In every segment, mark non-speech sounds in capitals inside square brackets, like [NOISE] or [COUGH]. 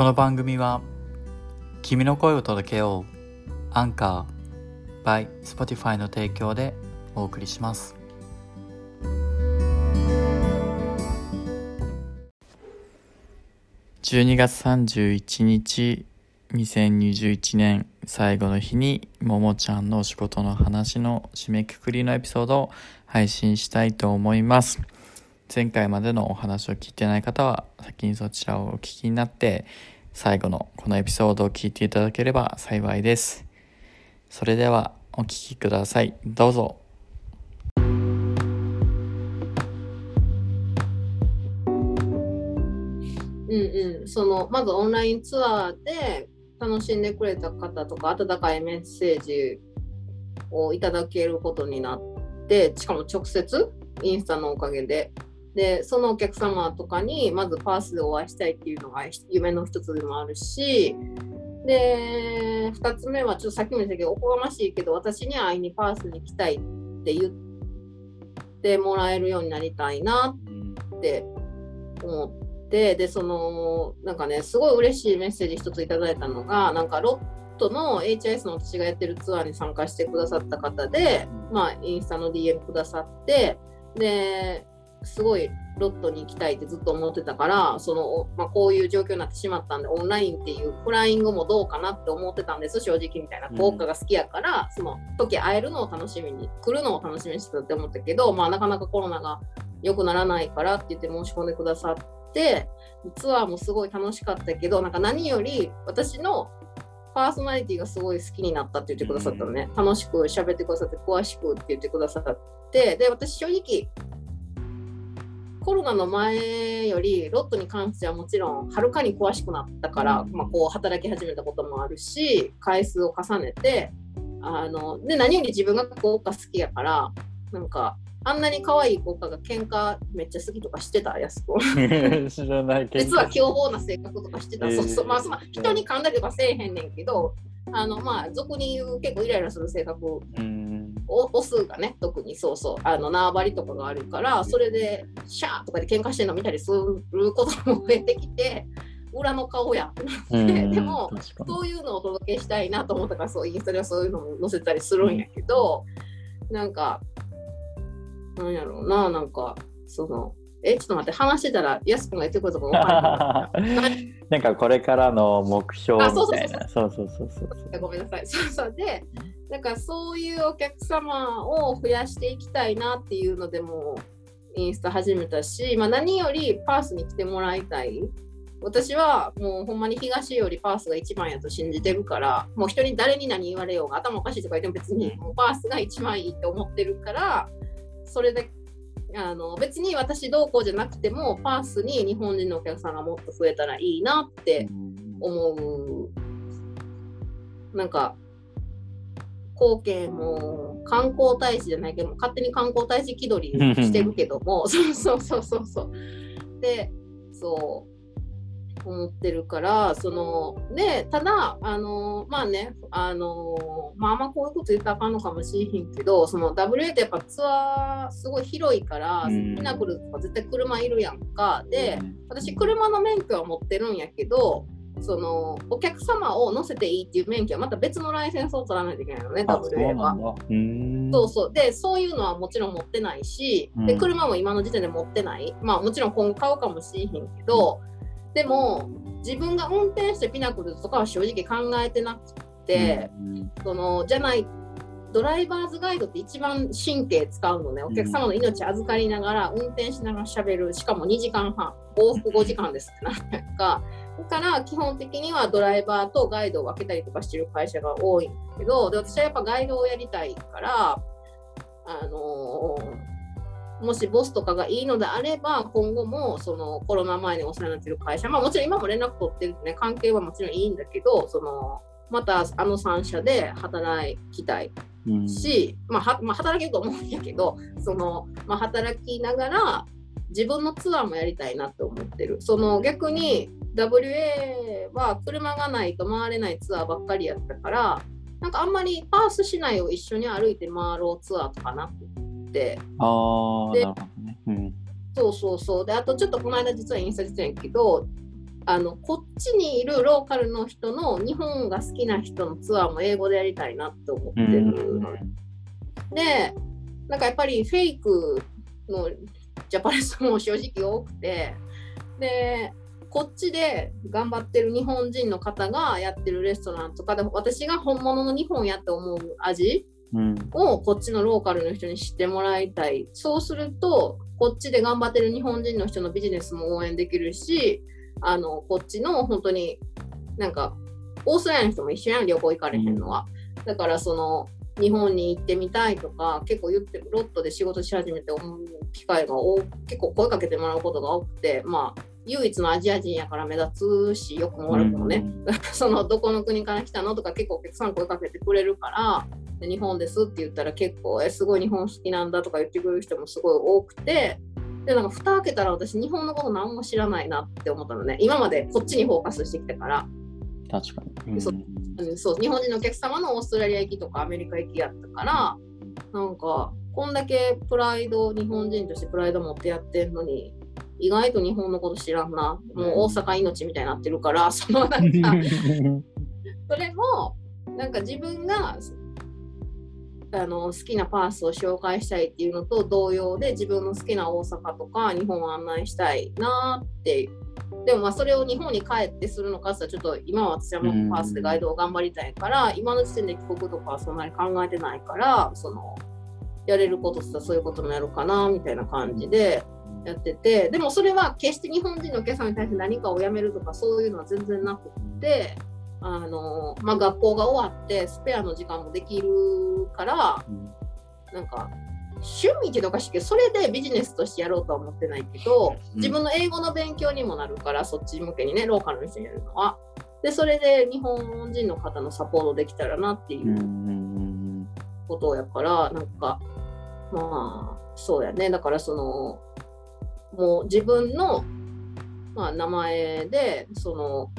この番組は君の声を届けようアンカー by Spotify の提供でお送りします。12月31日2021年最後の日にももちゃんのお仕事の話の締めくくりのエピソードを配信したいと思います。前回までのお話を聞いてない方は先にそちらをお聞きになって最後のこのエピソードを聞いていただければ幸いです。それではお聞きください。どうぞ。うんうん、そのまずオンラインツアーで楽しんでくれた方とか温かいメッセージをいただけることになってしかも直接インスタのおかげででそのお客様とかにまずパースでお会いしたいっていうのが夢の一つでもあるしで2つ目はちょっとさっきも言ったけどおこがましいけど私に会いにパースに来たいって言ってもらえるようになりたいなって思ってでそのなんかねすごい嬉しいメッセージ一ついただいたのがなんかロットの HIS の私がやってるツアーに参加してくださった方で、まあ、インスタの DM くださってですごいロットに行きたいってずっと思ってたからその、まあ、こういう状況になってしまったんでオンラインっていうフライングもどうかなって思ってたんです正直みたいな効果が好きやから、その時会えるのを楽しみに来るのを楽しみにしてたって思ったけど、まあ、なかなかコロナが良くならないからって言って申し込んでくださってツアーもすごい楽しかったけどなんか何より私のパーソナリティがすごい好きになったって言ってくださったのね、楽しく喋ってくださって詳しくって言ってくださってで私正直コロナの前よりロットに関してはもちろんはるかに詳しくなったから、まあ、こう働き始めたこともあるし回数を重ねてあので何より自分が効果好きやからなんかあんなに可愛い効果が喧嘩めっちゃ好きとかしてたやす子。[LAUGHS] 知らないけ実は凶暴な性格とかしてた、えー。そうそう。まあその人に噛んだりとかせえへんねんけどあのまあ俗に言う結構イライラする性格うん。おオスがね特にそうそうあの縄張りとかがあるからそれでシャーとかで喧嘩してるの見たりすることも増えてきて裏の顔やってなって、でもそういうのをお届けしたいなと思ったからそうインスタではそういうのも載せたりするんやけど、なんかなんやろうななんかそのえちょっと待って話してたらやすくんが言ってくると？こ分からなんかこれからの目標みあそうそうたいなそう。そうそうそうそう。ごめんなさい。そうそう。で、なんかそういうお客様を増やしていきたいなっていうのでもインスタ始めたし、まあ、何よりパースに来てもらいたい。私はもうほんまに東よりパースが一番やと信じてるから、もう人に誰に何言われようが頭おかしいとか言っても別にもうパースが一番いいって思ってるから、それであの別に私どうこうじゃなくてもパースに日本人のお客さんがもっと増えたらいいなって思う。なんか貢献も観光大使じゃないけど勝手に観光大使気取りしてるけどもそう [LAUGHS] そうそうそうそう。でそう思ってるからそのでただあのまあねあのまああんまこういうこと言ったらあかんのかもしれへんけどその WA ってやっぱツアーすごい広いからうん。ピナクルとか絶対車いるやんか。で私車の免許は持ってるんやけどそのお客様を乗せていいっていう免許はまた別のライセンスを取らないといけないのね WA は。そうそうでそういうのはもちろん持ってないし、でうん。車も今の時点で持ってない。まあもちろん今後買うかもしれへんけど、でも自分が運転してピナクルズとかは正直考えてなくて、うんそのじゃないドライバーズガイドって一番神経使うのね。お客様の命預かりながら運転しながら喋る。しかも2時間半。往復5時間ですってなったやんか。だから基本的にはドライバーとガイドを分けたりとかしてる会社が多いんだけどで私はやっぱガイドをやりたいからあのーもしボスとかがいいのであれば今後もそのコロナ前にお世話になってる会社まあもちろん今も連絡取ってるね。関係はもちろんいいんだけどそのまたあの3社で働きたいうん。し、まあはまあ、働けると思うんやけどその、まあ、働きながら自分のツアーもやりたいなって思ってる。その逆に WA は車がないと回れないツアーばっかりやったからなんかあんまりパース市内を一緒に歩いて回ろうツアーとかなって。でああなるほどね。うん。そうそうそう。であとちょっとこの間実はインスタ出てんやけどあのこっちにいるローカルの人の日本が好きな人のツアーも英語でやりたいなって思ってる。の、でなんかやっぱりフェイクのジャパネスも正直多くてでこっちで頑張ってる日本人の方がやってるレストランとかで私が本物の日本やって思う味をこっちのローカルの人に知ってもらいたい。そうするとこっちで頑張ってる日本人の人のビジネスも応援できるしあのこっちの本当になんかオーストラリアの人も一緒やん旅行行かれへんのは、だからその日本に行ってみたいとか結構言ってロットで仕事し始めて思う機会が結構声かけてもらうことが多くてまあ唯一のアジア人やから目立つしよくも悪くもね、うん、[LAUGHS] そのどこの国から来たのとか結構お客さん声かけてくれるから日本ですって言ったら結構えすごい日本好きなんだとか言ってくれる人もすごい多くてでなんか蓋開けたら私日本のこと何も知らないなって思ったのね。今までこっちにフォーカスしてきたから。確かに、うん、そう。そう。日本人のお客様のオーストラリア行きとかアメリカ行きやったからなんかこんだけプライド日本人としてプライド持ってやってんのに意外と日本のこと知らんな。もう大阪命みたいになってるからそのなんか [LAUGHS] それもなんか自分があの好きなパースを紹介したいっていうのと同様で自分の好きな大阪とか日本を案内したいなって。でもまあそれを日本に帰ってするのかってちょっと今は私はもうパースでガイドを頑張りたいから、今の時点で帰国とかはそんなに考えてないからそのやれることしたらそういうこともやるかなみたいな感じでやってて。でもそれは決して日本人のお客さんに対して何かをやめるとかそういうのは全然なくって。あの、まあ、学校が終わってスペアの時間もできるから、うん、なんか趣味っていうのかしいけどそれでビジネスとしてやろうとは思ってないけど、自分の英語の勉強にもなるからそっち向けにねローカルの人にやるのは。でそれで日本人の方のサポートできたらなっていうことやからなんかまあそうやね。だからそのもう自分の、まあ、名前でその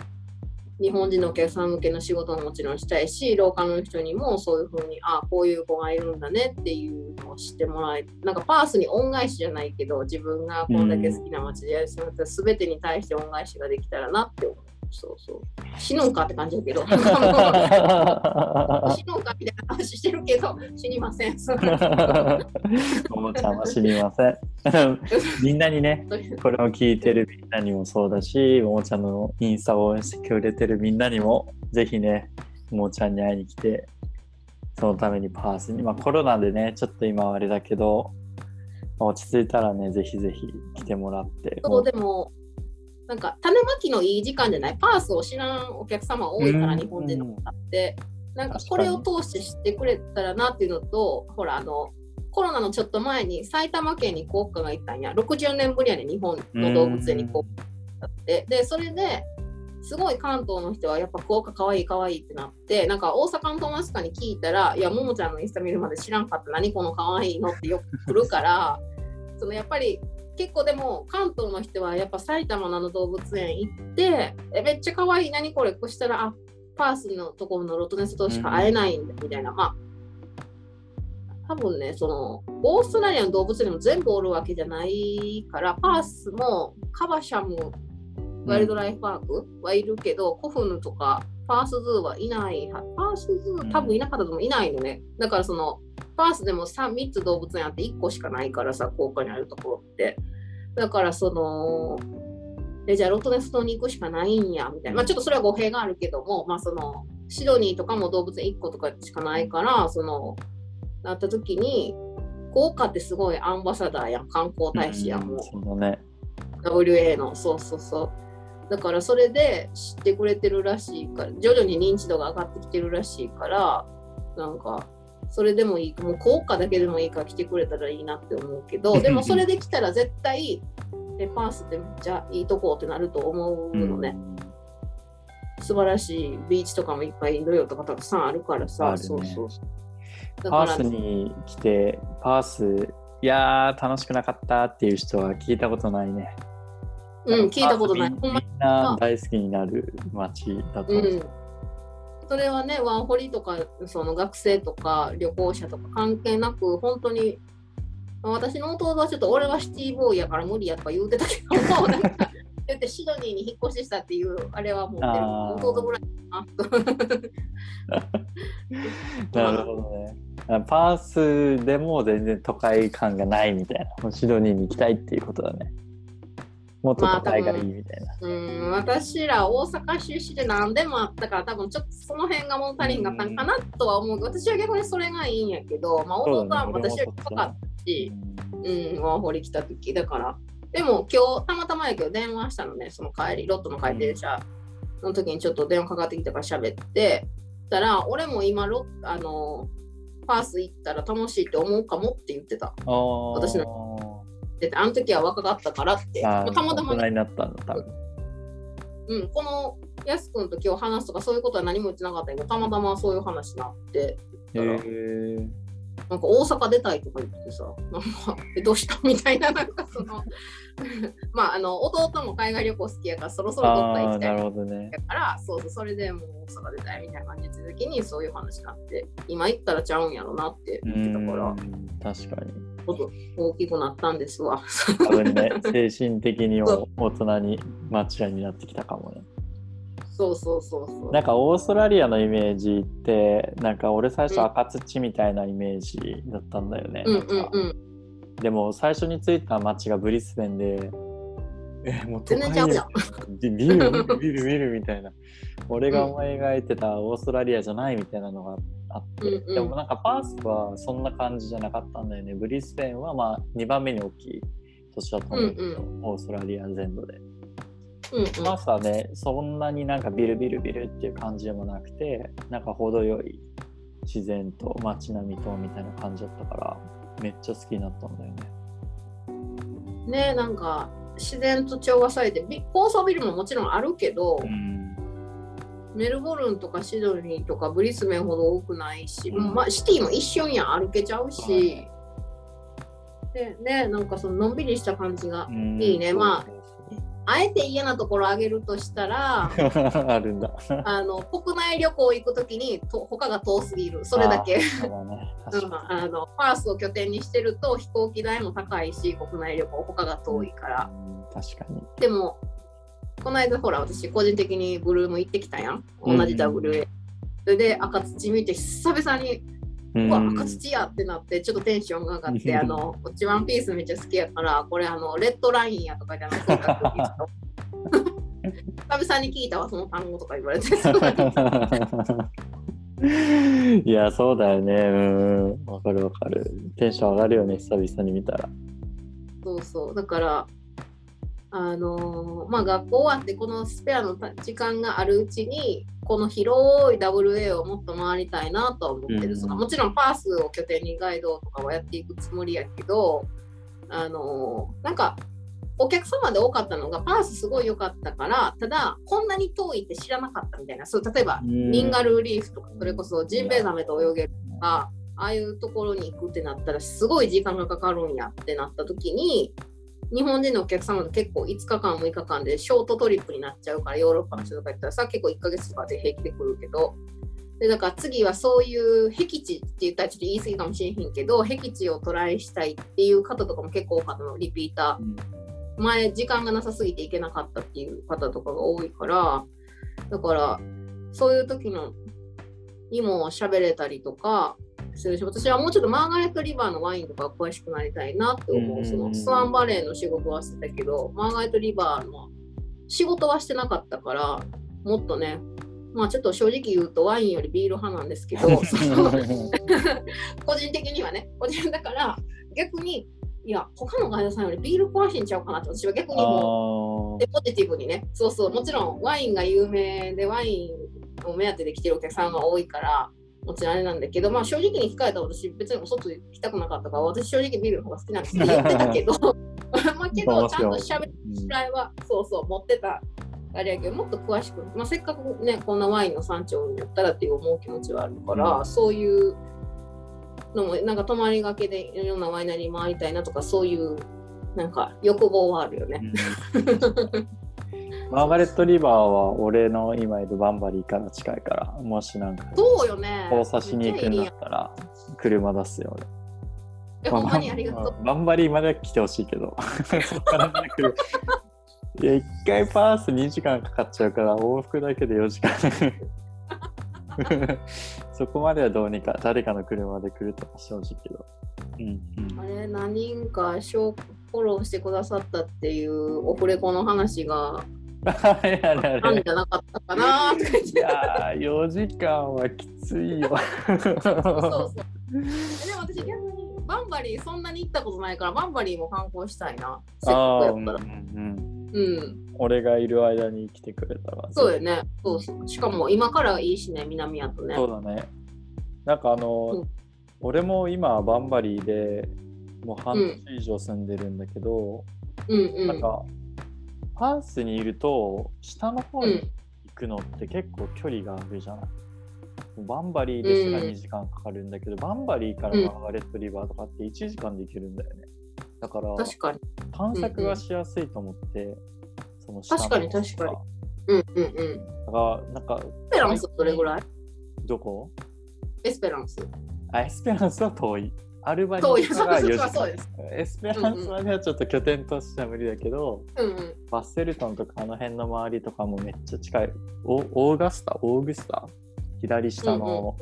日本人のお客さん向けの仕事ももちろんしたいし廊下の人にもそういうふうにああこういう子がいるんだねっていうのを知ってもらえなんかパースに恩返しじゃないけど自分がこんだけ好きな街でやる人の全てに対して恩返しができたらなって思う。そうそう。死ぬんかって感じだけど。[LAUGHS] 死ぬんかみたいな話してるけど、死にません。ももちゃんは死にません。[LAUGHS] みんなにね、これを聞いてるみんなにもそうだし、ももちゃんのインスタを応援してくれてるみんなにも、ぜひね、ももちゃんに会いに来て、そのためにパースに、まあコロナでね、ちょっと今はあれだけど、落ち着いたらね、ぜひぜひ来てもらって。そう、でも、なんか種まきのいい時間じゃない？パースを知らんお客様多いから日本での方って、なんかこれを通して知ってくれたらなっていうのとほらあのコロナのちょっと前に埼玉県に国家が行ったんや。60年ぶりやね日本の動物園にこうって。でそれですごい関東の人はやっぱ福岡かわいいかわいいってなってなんか大阪の友達かに聞いたら「いやももちゃんのインスタ見るまで知らんかった。何このかわいいの?」ってよく来るからそのやっぱり結構でも関東の人はやっぱ埼玉のあの動物園行ってえめっちゃ可愛い。何これ？こうしたらあパースのところのロトネスとしか会えないんだみたいな、まあ多分ねそのオーストラリアの動物園も全部おるわけじゃないからパースもカバシャムワイルドライフパークはいるけど、コフヌとかパースズーはいないパースズー多分いなかったともいないのね。だからそのパースでも 3, 3つ動物園あって1個しかないからさ効果にあるところって。だからそのえじゃあロトネス島に行くしかないんやみたいな、まあ、ちょっとそれは語弊があるけども、まあ、そのシドニーとかも動物園1個とかしかないからそのなった時に効果ってすごいアンバサダーやん観光大使やんもう、ね、WA のそうそうそう。だからそれで知ってくれてるらしいから徐々に認知度が上がってきてるらしいからなんかそれでもいいもう効果だけでもいいから来てくれたらいいなって思うけど [LAUGHS] でもそれできたら絶対えパースってめっちゃいいとこってなると思うのね、うん、素晴らしいビーチとかもいっぱいインド洋とかたくさんあるからさ、ね、そうそうパースに来てパースいやー楽しくなかったっていう人は聞いたことないね。うん聞いたことない。みんな大好きになる街だと思う、うんそれはねワンホリとかその学生とか旅行者とか関係なく本当に私の弟はちょっと俺はシティボーイやから無理やとか言うてたけども [LAUGHS] 言ってシドニーに引っ越ししたっていうあれは持ってるあー弟ぐらいかななるほどね。あパースでも全然都会感がないみたいな。もうシドニーに行きたいっていうことだね。もっと都会がいいみたいな。うん私ら大阪出身で何でもあったから多分ちょっとその辺が物足りんかったんかなとは思う。私は逆にそれがいいんやけど、まあ、弟は私より高かったし、うん、ワーホリ来た時だから。でも今日たまたまやけど電話したのねその帰りロットの帰り電車の時にちょっと電話かかってきたから喋って。たら俺も今ロあのパース行ったら楽しいって思うかもって言ってた。私私であの時は若かったからってたまたま大人になったんだ、多分。うん、このやすくんと今日話すとかそういうことは何も言ってなかったけどたまたまそういう話になって。なんか大阪出たいとか言ってさなんか [LAUGHS] えどうした？みたいななんかその [LAUGHS] まああの弟も海外旅行好きやからそろそろどっか行きたいるほどね。だからそうそうそれでもう大阪出たいみたいな感じで時にそういう話になって今行ったらちゃうんやろなってう言ってたからん、確かに。大きくなったんですわ。多分ね、[LAUGHS] 精神的にも大人にマチュアになってきたかもね。そうそうそうそう。なんかオーストラリアのイメージって、なんか俺最初赤土みたいなイメージだったんだよね。うんなんかうんうん。でも最初に着いた街がブリスベンで、え、もう都会。でビル、ビル、ビルみたいな。俺が思い描いてたオーストラリアじゃないみたいなのがあって、うんうんでもなんかパースはそんな感じじゃなかったんだよね。ブリスベンはまあ2番目に大きい都市だと思うけど、うんオーストラリア全土で。うんパースはね、そんなになんかビルビルビルっていう感じでもなくて、なんか程よい自然と街並みとみたいな感じだったから、めっちゃ好きになったんだよね。うん。ねなんか自然と調和されてビ高層ビルももちろんあるけど、うん。メルボルンとかシドニーとかブリスベンほど多くないし、うんまあ、シティも一瞬やん歩けちゃうし、でねなんかそののんびりした感じがうんいいねまあそうあえて嫌なところあげるとしたら [LAUGHS] あるんだ。あの国内旅行行くときにと他が遠すぎるそれだけ。そうだね。うん、確かあのパースを拠点にしてると飛行機代も高いし国内旅行他が遠いからに。うん確かに。でもこの間ほら私個人的にブルーム行ってきたやん同じ WA、それで赤土見て久々にううわ赤土やってなってちょっとテンションが上がって [LAUGHS] あのこっちワンピースめっちゃ好きやからこれあのレッドラインやとかじゃなくて [LAUGHS] 久々に聞いたわその単語とか言われて [LAUGHS] いや、そうだよね。うん。わかるわかる。テンション上がるよね、久々に見たら。そうそうだからあのーまあ学校終わってこのスペアの時間があるうちにこの広い WA をもっと回りたいなとは思ってる、うん。もちろんパースを拠点にガイドとかはやっていくつもりやけどあのーなんかお客様で多かったのがパースすごい良かったからただこんなに遠いって知らなかったみたいな。そう例えばリンガルーリーフとかそれこそジンベエザメと泳げるとかああいうところに行くってなったらすごい時間がかかるんやってなった時に日本人のお客様と結構5日間6日間でショートトリップになっちゃうからヨーロッパの人とか行ったらさ結構1ヶ月とかで平気で来るけどでだから次はそういう僻地って言ったらちょっと言い過ぎかもしれへんけど僻地をトライしたいっていう方とかも結構多かったのリピーター。うん。前時間がなさすぎて行けなかったっていう方とかが多いからだからそういう時のにも喋れたりとかするし私はもうちょっとマーガレット・リバーのワインとか詳しくなりたいなって思う。うんそのスワンバレーの仕事はしてたけどマーガレット・リバーの仕事はしてなかったからもっとねまあちょっと正直言うとワインよりビール派なんですけど [LAUGHS] [LAUGHS] 個人的にはね個人だから逆にいや他のガイドさんよりビール詳しいんちゃうかなって私は逆にもう。ポジティブにね。そうそうもちろんワインが有名でワインを目当てで来てるお客さんが多いからもちろんあれなんだけど、まあ、正直に聞かれたら私別にお外行きたくなかったから私正直ビールの方が好きなんです。って言ってたけど [LAUGHS] まあけどちゃんとしゃべるーぐらいはそうそう持ってた。あれやけどもっと詳しく、まあ、せっかくねこんなワインの産地をやったらっていう思う気持ちはあるから、うん。そういうのもなんか泊まりがけでいろんなワイナリー回りたいなとかそういうなんか欲望はあるよね。うん [LAUGHS] マーガレット・リバーは俺の今いるバンバリーから近いから、もしなんかそうよね。交差しに行くんだめったら車出すよ俺。えほんまにありがとう。バンバリーまでは来てほしいけど、[LAUGHS] そこから出てくるいや、1回パース2時間かかっちゃうから、往復だけで4時間。そこまではどうにか誰かの車で来るとか正直けど。うんうん、あれ、何人かフォローしてくださったっていうオフレコの話があれあれあれあんじゃなかったかなとか言って。いやー、4時間はきついよ。そうそう。でも私逆にバンバリーそんなに行ったことないからバンバリーも観光したいな。せっかああ、くやったら。うんうん、うん。俺がいる間に来てくれたら。そうよね。そうそう。しかも今からいいしね、南やとね。そうだね。なんかあの、うん俺も今バンバリーでもう半年以上住んでるんだけど、うんうん。なんかパースにいると下の方にうん。行くのって結構距離があるじゃない。バンバリーですらうん2時間かかるんだけど、バンバリーからマーガレットリバーとかって1時間で行けるんだよね。だから確かに。探索がしやすいと思って、その下の確かに確かにうんうんうん。だからなんかエスペランスどれぐらい？どこ？エスペランス。あエスペランスは遠い。アルバニ遠いーから4時間そうそうエスペランスまではちょっと拠点としては無理だけど、うんうん。バッセルトンとかあの辺の周りとかもめっちゃ近い。オオーガスタ？オーグスタ？左下の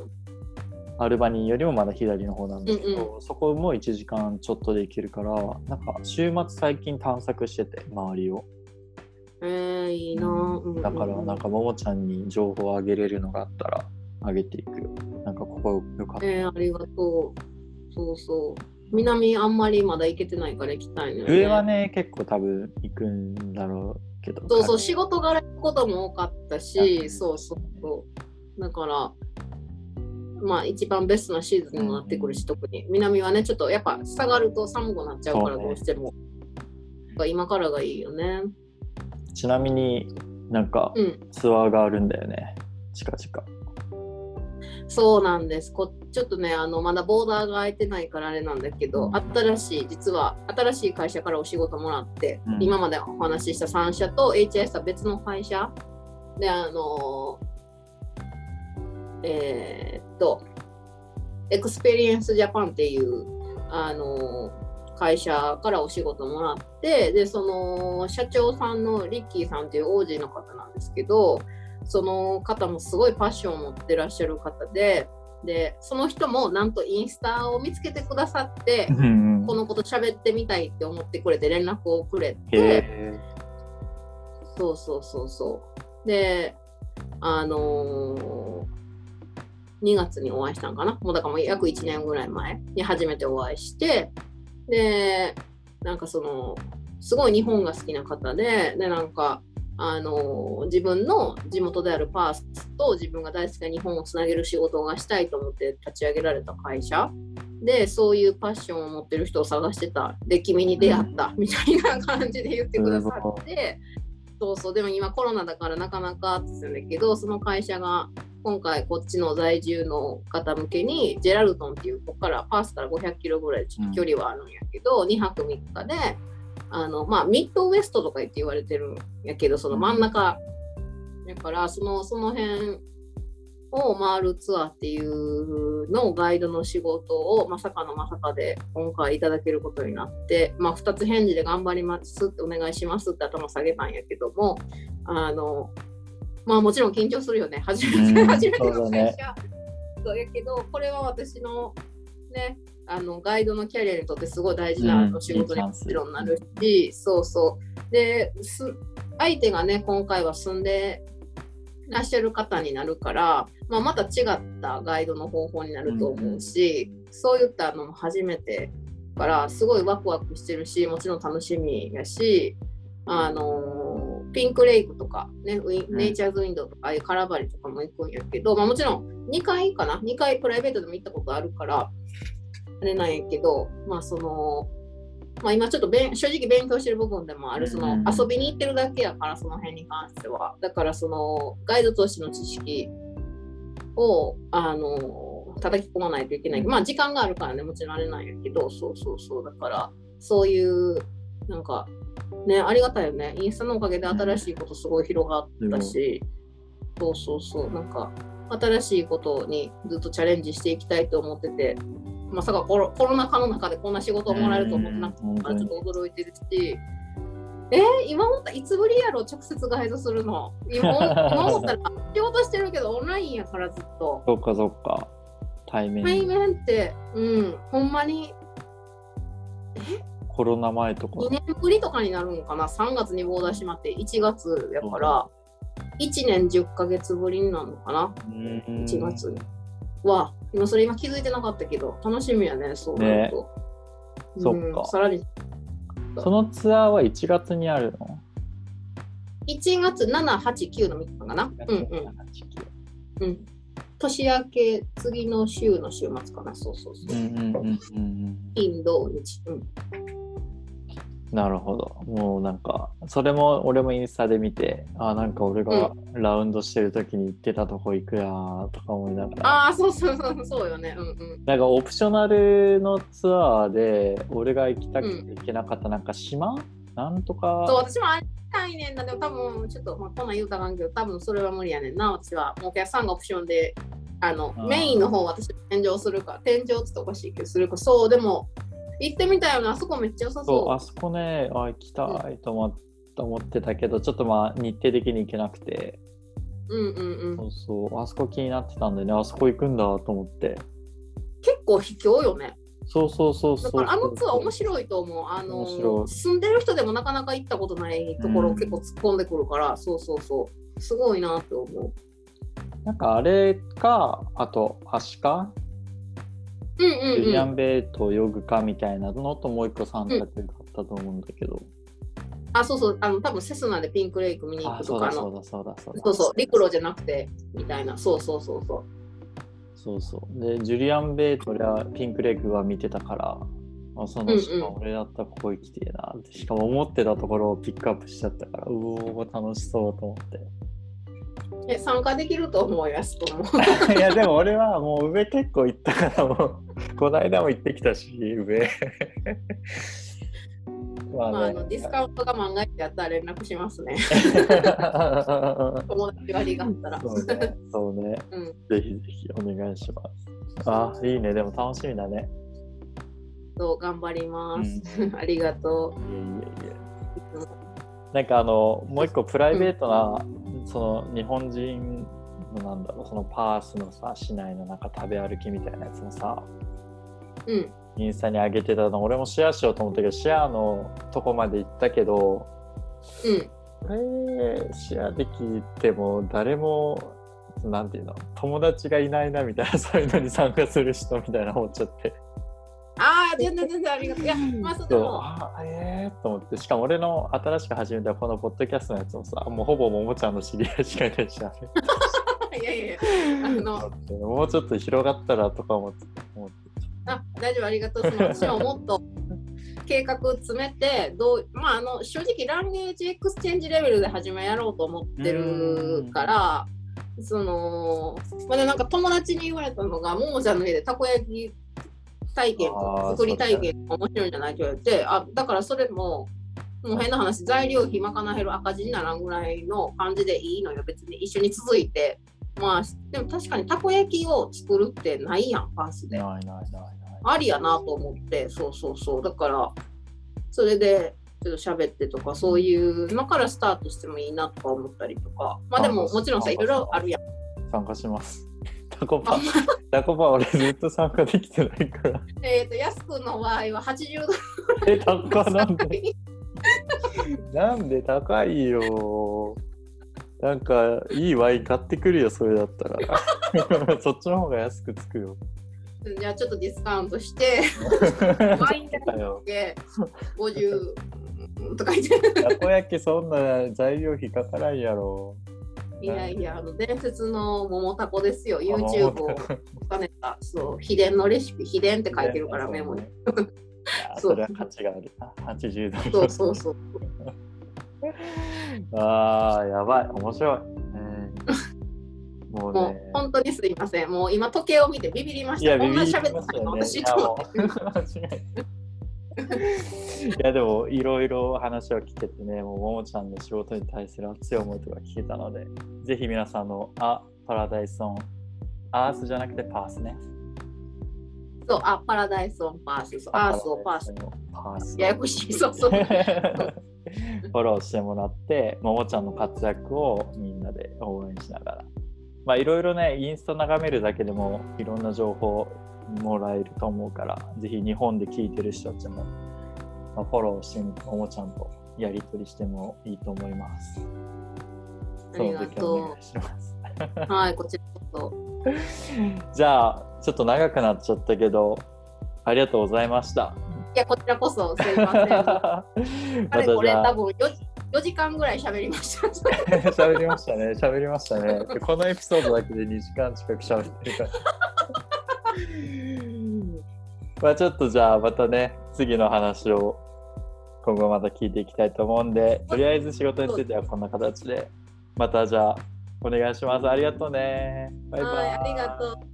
アルバニーよりもまだ左の方なんだけど、うんそこも1時間ちょっとで行けるから、なんか週末最近探索してて、周りを。えー、いいなだからなんかももちゃんに情報をあげれるのがあったらあげていくよ。なんかここよかった。えー、ありがとう。そうそう。南あんまりまだ行けてないから行きたいのよ、ね。上はね、結構多分行くんだろうけど。そうそう、仕事柄行くことも多かったうし、んそうそうそう。だから、まあ一番ベストなシーズンにもなってくるし、特に南はね、ちょっとやっぱ下がると寒くなっちゃうから、どうしても。やっぱ今からがいいよね。ちなみになんかうん。ツアーがあるんだよね。近々。そうなんです。こちょっとね、あのまだボーダーが開いてないからあれなんだけど、新しい、実は新しい会社からお仕事もらって、うん。今までお話しした3社と HIS は別の会社。で、あのえーっと、 Experience Japan っていう、あの会社からお仕事もらって、で、その社長さんのリッキーさんっていう王子の方なんですけど、その方もすごいパッションを持ってらっしゃる方で、で、その人もなんとインスタを見つけてくださって、うんこのこと喋ってみたいって思ってくれて連絡をくれへて、え。そうそうそうそう。で、あのー、2月にお会いしたんかな？もうだからもう約1年ぐらい前に初めてお会いして、で、なんかその、すごい日本が好きな方で、で、なんか、あの自分の地元であるパースと自分が大好きな日本をつなげる仕事がしたいと思って立ち上げられた会社。でそういうパッションを持ってる人を探してた。で君に出会った。みたいな感じで言ってくださって。そうそう。でも今コロナだからなかなかって言ってんだけどその会社が今回こっちの在住の方向けにジェラルトンっていうここからパースから500キロぐらいちょっと距離はあるんやけど、2泊3日であのまあミッドウエストとか言って言われてるんやけどその真ん中。だからそのその辺を回るツアーっていうのをガイドの仕事をまさかのまさかで今回いただけることになって、まあ、2つ返事で頑張りますってお願いしますって頭下げたんやけどもあのまあもちろん緊張するよね。初めてうん。初めての会社そうやけどこれは私のねあのガイドのキャリアにとってすごい大事なうん。お仕事にもちろんなるし、そうそう。です相手がね今回は住んでらっしゃる方になるから、まあ、また違ったガイドの方法になると思うし、そういったのも初めてからすごいワクワクしてるしもちろん楽しみやしあのピンクレイクとか、ねネイチャーズウィンドウとかああいうカラバリとかも行くんやけど、まあ、もちろん2回かな？2回プライベートでも行ったことあるからあれなんやけどまあそのまあ、今ちょっとべん正直勉強してる部分でもあるそのうん遊びに行ってるだけやからその辺に関しては。だからそのガイドとしての知識をあの叩き込まないといけない。まあ時間があるからねもちろんあれなんやけどそうそうそう。だからそういうなんかねありがたいよね。インスタのおかげで新しいことすごい広がったし、そうそうそう。なんか新しいことにずっとチャレンジしていきたいと思っててまさかコロコロナ禍の中でこんな仕事をもらえると思ってなかったからちょっと驚いてるしえー、今思ったらいつぶりやろ直接ガイドするの？今 [LAUGHS] 今思ったら仕事してるけどオンラインやからずっとそっかそっか。対面。対面ってうんほんまにコロナ前とか。2年ぶりとかになるのかな？3月にボーダー閉まって1月やから1年10ヶ月ぶりになるのかな？うん1月に。わ今それ今気づいてなかったけど楽しみやねそうなると、そっか。うんさらに。そのツアーは1月にあるの？1月789の3日かな。うんうん。うん。年明け次の週の週末かな。そうそうそう。うんうんうんうんうん。金土日。うんなるほど。もうなんか、それも俺もインスタで見て、あなんか俺がラウンドしてる時に行ってたとこ行くやーとか思いながら。ああそうそうそうそうよね。うんうん。なんかオプショナルのツアーで俺が行きたくて行けなかったなんか島、なんとか。そう私も会いたいねんだでも多分ちょっとまあこんなん言うたらんけど多分それは無理やねんな私は。もうお客さんがオプションであのメインの方私天井するか天井っておかしいけどするか。そうでも行ってみたいよな。あそこめっちゃ良さそう。そうあそこねあ行きたいと思っ思ってたけどちょっとまあ日程的に行けなくて、うんうんうん。そうそうあそこ気になってたんでね。あそこ行くんだと思って。結構卑怯よね。そうそうそうそう。だからあのツアー面い白いと思う。あ面白のい。住んでる人でもなかなか行ったことないところ結構突っ込んでくるから、そうそうそう。すごいなって思う。なんかあれかあとアシカうんジュリアうんうん。ン・ベイとヨグかみたいなのともう一個3択があったと思うんだけど、あ、そうそう。あの多分セスナでピンクレイク見に行あくとかの。そうだそうだそうだそうだそう。陸路じゃなくてみたいな。そうそうそうそう。そうそう。で、ジュリアン・ベイと俺はピンクレッグは見てたから、あその人うんうん俺だったらここ行きてえなって、しかも思ってたところをピックアップしちゃったから、うおー、楽しそうと思って。え、参加できると思うやすと思う。[LAUGHS] いや、でも俺はもう上結構行ったから、もう、この間も行ってきたし、上。[LAUGHS] ままあ、あのディスカウントが万が一やったら連絡しますね。[LAUGHS] 友達割があったら。そうね、そうね。うんぜひぜひお願いします。あ、いいね。でも楽しみだね。そう頑張ります。ありがといえいえいえ。う。なんかあのもう一個プライベートな、その日本人のなんだろうそのパースのさ市内のなんか食べ歩きみたいなやつもさうん。インスタに上げてたの俺もシェアしようと思ったけどシェアのとこまで行ったけどうん。これシェアできても誰もなんていうの友達がいないなみたいなそういうのに参加する人みたいな思っちゃってああ、全然全然ありがとう。いや、まあ、そうでそう。も。あええー、と思って。しかも俺の新しく始めたこのポッドキャストのやつもさもうほぼももちゃんの知り合いしかいないしあれいやいやあの、[LAUGHS] もうちょっと広がったらとか思って。思って。あ大丈夫、ありがとう。その私ももっと計画詰めて、どう、まあ、あの、正直、 language exchange レベルで初めやろうと思ってるから、その、まあ、でなんか友達に言われたのが、ももちゃんの家でたこ焼き体験作り体験が面白いんじゃない？って言われて、あ、だからそれも、もう変な話、材料費賄える赤字にならんぐらいの感じでいいのよ、別に一緒に続いて。まあ、でも確かにたこ焼きを作るってないやん、パースで。ないないないないありやなと思って、そうそうそう。だから、それで、ちょっと喋ってとか、そういうのからスタートしてもいいなとか思ったりとか。まあでも、もちろんさ、いろいろあるやん。参加しますタコパタコパ俺ずっと参加できてないから。えっ、と、やすくんの場合は80度え高いなんで？[LAUGHS] なんで高いよ。なんかいいワイン買ってくるよそれだったら。[LAUGHS] そっちの方が安くつくよ。じゃあちょっとディスカウントして、[LAUGHS] ワインだけ50とか言って。たこ焼きそんな材料費かからんやろいやいや、あの伝説の桃タコですよ。あ YouTube を桃兼ねた、そう、秘伝のレシピ、秘伝って書いてるから、メモに。それは価値があるな80度そうそうそう。[LAUGHS] ああやばい面白い、うん、もうもうね本当にすいません。もう今時計を見てビビりました。こんなビビり喋ってたの私と思って。[LAUGHS] いやでもいろいろ話を聞けてねもうももちゃんの仕事に対する熱い思いとか聞けたのでぜひ皆さんのあパラダイスオンアースじゃなくてパースねそう、あ、パラダイスオンパース。そうアースをパース。パースややこしい。そうそう。[LAUGHS] フォローしてもらってももちゃんの活躍をみんなで応援しながらまあいろいろねインスタ眺めるだけでもいろんな情報もらえると思うからぜひ日本で聞いてる人たちも、まあ、フォローしてみてももちゃんとやり取りしてもいいと思います。ありがとうはいこちらこそ。[LAUGHS] じゃあちょっと長くなっちゃったけどありがとうございました。いや、こちらこそすいません。[LAUGHS] あこれ多分 4, 4時間ぐらい喋りました。[LAUGHS] 喋りましたね喋りましたね。このエピソードだけで2時間近く喋ってるから。まあちょっとじゃあまたね次の話を今後また聞いていきたいと思うんでとりあえず仕事についてはこんな形でまたじゃあお願いします。ありがとうね。バイバイ。はい、ありがとう。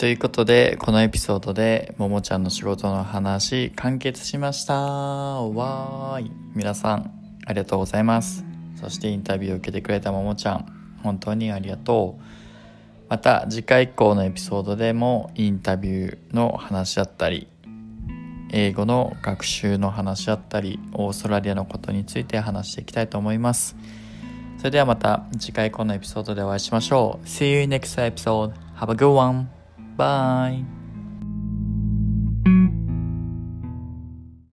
ということで、このエピソードで、ももちゃんの仕事の話、完結しました。わーい。皆さん、ありがとうございます。そしてインタビューを受けてくれたももちゃん、本当にありがとう。また、次回以降のエピソードでも、インタビューの話だったり、英語の学習の話だったり、オーストラリアのことについて話していきたいと思います。それではまた次回このエピソードでお会いしましょう。See you next episode. Have a good one. Bye.